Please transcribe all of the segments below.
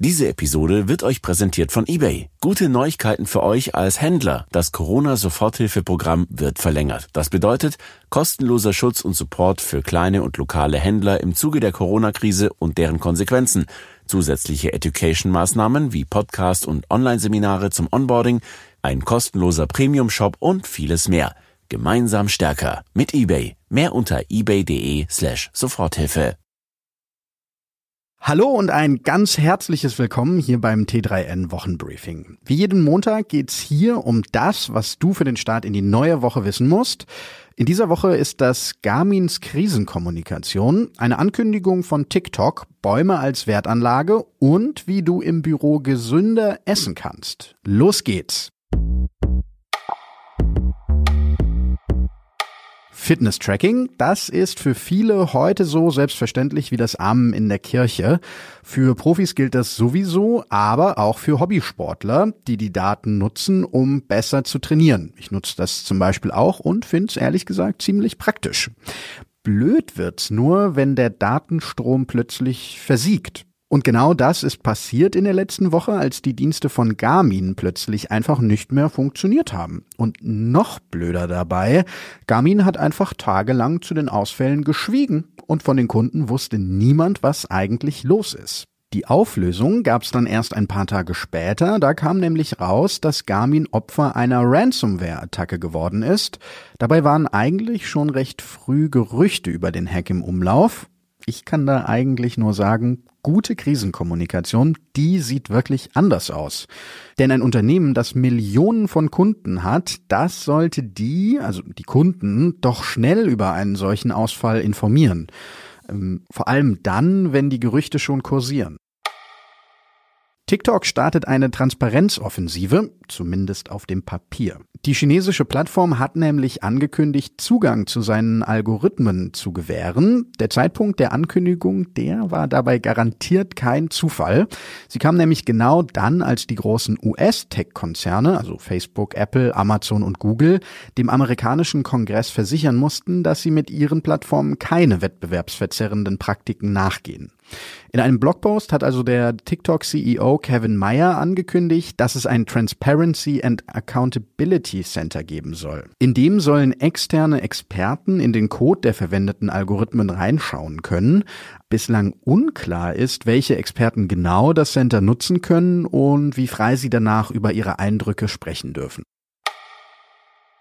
Diese Episode wird euch präsentiert von eBay. Gute Neuigkeiten für euch als Händler. Das Corona-Soforthilfeprogramm wird verlängert. Das bedeutet kostenloser Schutz und Support für kleine und lokale Händler im Zuge der Corona-Krise und deren Konsequenzen. Zusätzliche Education-Maßnahmen wie Podcast und Online-Seminare zum Onboarding, ein kostenloser Premium-Shop und vieles mehr. Gemeinsam stärker mit eBay. Mehr unter ebay.de slash Soforthilfe. Hallo und ein ganz herzliches Willkommen hier beim T3N Wochenbriefing. Wie jeden Montag geht's hier um das, was du für den Start in die neue Woche wissen musst. In dieser Woche ist das Garmins Krisenkommunikation, eine Ankündigung von TikTok, Bäume als Wertanlage und wie du im Büro gesünder essen kannst. Los geht's! Fitness-Tracking, das ist für viele heute so selbstverständlich wie das Amen in der Kirche. Für Profis gilt das sowieso, aber auch für Hobbysportler, die die Daten nutzen, um besser zu trainieren. Ich nutze das zum Beispiel auch und finde es ehrlich gesagt ziemlich praktisch. Blöd wird's nur, wenn der Datenstrom plötzlich versiegt. Und genau das ist passiert in der letzten Woche, als die Dienste von Garmin plötzlich einfach nicht mehr funktioniert haben. Und noch blöder dabei, Garmin hat einfach tagelang zu den Ausfällen geschwiegen und von den Kunden wusste niemand, was eigentlich los ist. Die Auflösung gab es dann erst ein paar Tage später. Da kam nämlich raus, dass Garmin Opfer einer Ransomware-Attacke geworden ist. Dabei waren eigentlich schon recht früh Gerüchte über den Hack im Umlauf. Ich kann da eigentlich nur sagen, gute Krisenkommunikation, die sieht wirklich anders aus. Denn ein Unternehmen, das Millionen von Kunden hat, das sollte die, also die Kunden, doch schnell über einen solchen Ausfall informieren. Ähm, vor allem dann, wenn die Gerüchte schon kursieren. TikTok startet eine Transparenzoffensive, zumindest auf dem Papier. Die chinesische Plattform hat nämlich angekündigt, Zugang zu seinen Algorithmen zu gewähren. Der Zeitpunkt der Ankündigung, der war dabei garantiert kein Zufall. Sie kam nämlich genau dann, als die großen US-Tech-Konzerne, also Facebook, Apple, Amazon und Google, dem amerikanischen Kongress versichern mussten, dass sie mit ihren Plattformen keine wettbewerbsverzerrenden Praktiken nachgehen. In einem Blogpost hat also der TikTok-CEO Kevin Mayer angekündigt, dass es ein Transparency and Accountability Center geben soll. In dem sollen externe Experten in den Code der verwendeten Algorithmen reinschauen können. Bislang unklar ist, welche Experten genau das Center nutzen können und wie frei sie danach über ihre Eindrücke sprechen dürfen.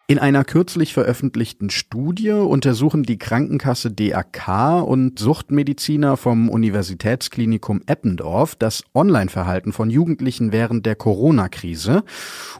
In einer kürzlich veröffentlichten Studie untersuchen die Krankenkasse DAK und Suchtmediziner vom Universitätsklinikum Eppendorf das Online-Verhalten von Jugendlichen während der Corona-Krise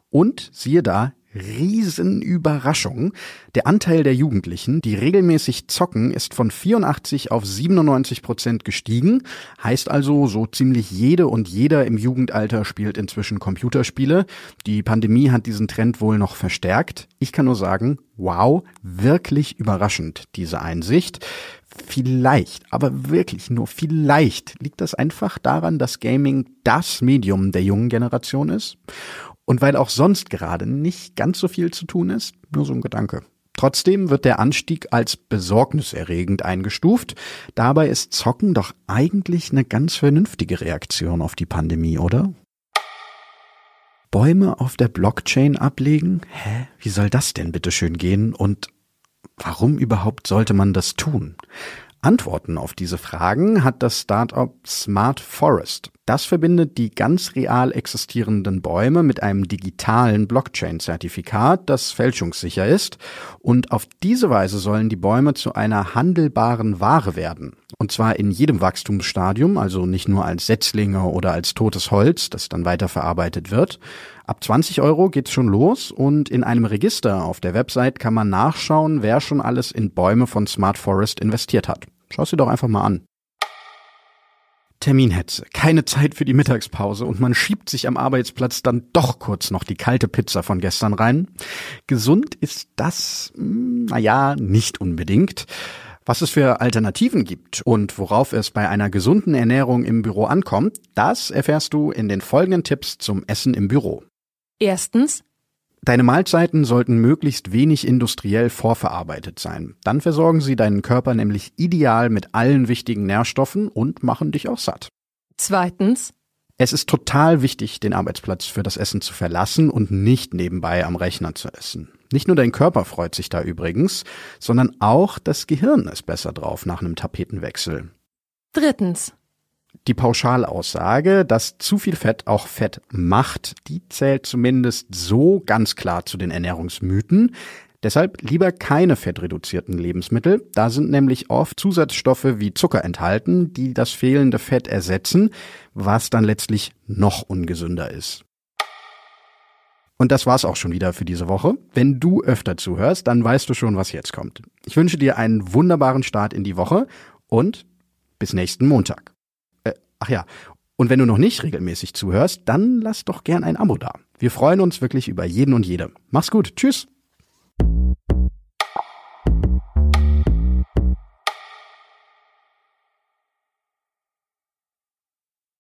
und siehe da, Riesenüberraschung. Der Anteil der Jugendlichen, die regelmäßig zocken, ist von 84 auf 97 Prozent gestiegen. Heißt also, so ziemlich jede und jeder im Jugendalter spielt inzwischen Computerspiele. Die Pandemie hat diesen Trend wohl noch verstärkt. Ich kann nur sagen, wow, wirklich überraschend, diese Einsicht. Vielleicht, aber wirklich nur vielleicht liegt das einfach daran, dass Gaming das Medium der jungen Generation ist. Und weil auch sonst gerade nicht ganz so viel zu tun ist, nur so ein Gedanke. Trotzdem wird der Anstieg als besorgniserregend eingestuft. Dabei ist Zocken doch eigentlich eine ganz vernünftige Reaktion auf die Pandemie, oder? Bäume auf der Blockchain ablegen? Hä? Wie soll das denn bitte schön gehen? Und warum überhaupt sollte man das tun? Antworten auf diese Fragen hat das Startup Smart Forest. Das verbindet die ganz real existierenden Bäume mit einem digitalen Blockchain-Zertifikat, das fälschungssicher ist. Und auf diese Weise sollen die Bäume zu einer handelbaren Ware werden. Und zwar in jedem Wachstumsstadium, also nicht nur als Setzlinge oder als totes Holz, das dann weiterverarbeitet wird. Ab 20 Euro geht's schon los und in einem Register auf der Website kann man nachschauen, wer schon alles in Bäume von Smart Forest investiert hat. Schau sie doch einfach mal an. Terminhetze, keine Zeit für die Mittagspause und man schiebt sich am Arbeitsplatz dann doch kurz noch die kalte Pizza von gestern rein. Gesund ist das, hm, naja, nicht unbedingt. Was es für Alternativen gibt und worauf es bei einer gesunden Ernährung im Büro ankommt, das erfährst du in den folgenden Tipps zum Essen im Büro. Erstens. Deine Mahlzeiten sollten möglichst wenig industriell vorverarbeitet sein. Dann versorgen sie deinen Körper nämlich ideal mit allen wichtigen Nährstoffen und machen dich auch satt. Zweitens. Es ist total wichtig, den Arbeitsplatz für das Essen zu verlassen und nicht nebenbei am Rechner zu essen. Nicht nur dein Körper freut sich da übrigens, sondern auch das Gehirn ist besser drauf nach einem Tapetenwechsel. Drittens. Die Pauschalaussage, dass zu viel Fett auch Fett macht, die zählt zumindest so ganz klar zu den Ernährungsmythen. Deshalb lieber keine fettreduzierten Lebensmittel. Da sind nämlich oft Zusatzstoffe wie Zucker enthalten, die das fehlende Fett ersetzen, was dann letztlich noch ungesünder ist. Und das war's auch schon wieder für diese Woche. Wenn du öfter zuhörst, dann weißt du schon, was jetzt kommt. Ich wünsche dir einen wunderbaren Start in die Woche und bis nächsten Montag. Ach ja, und wenn du noch nicht regelmäßig zuhörst, dann lass doch gern ein Abo da. Wir freuen uns wirklich über jeden und jede. Mach's gut. Tschüss.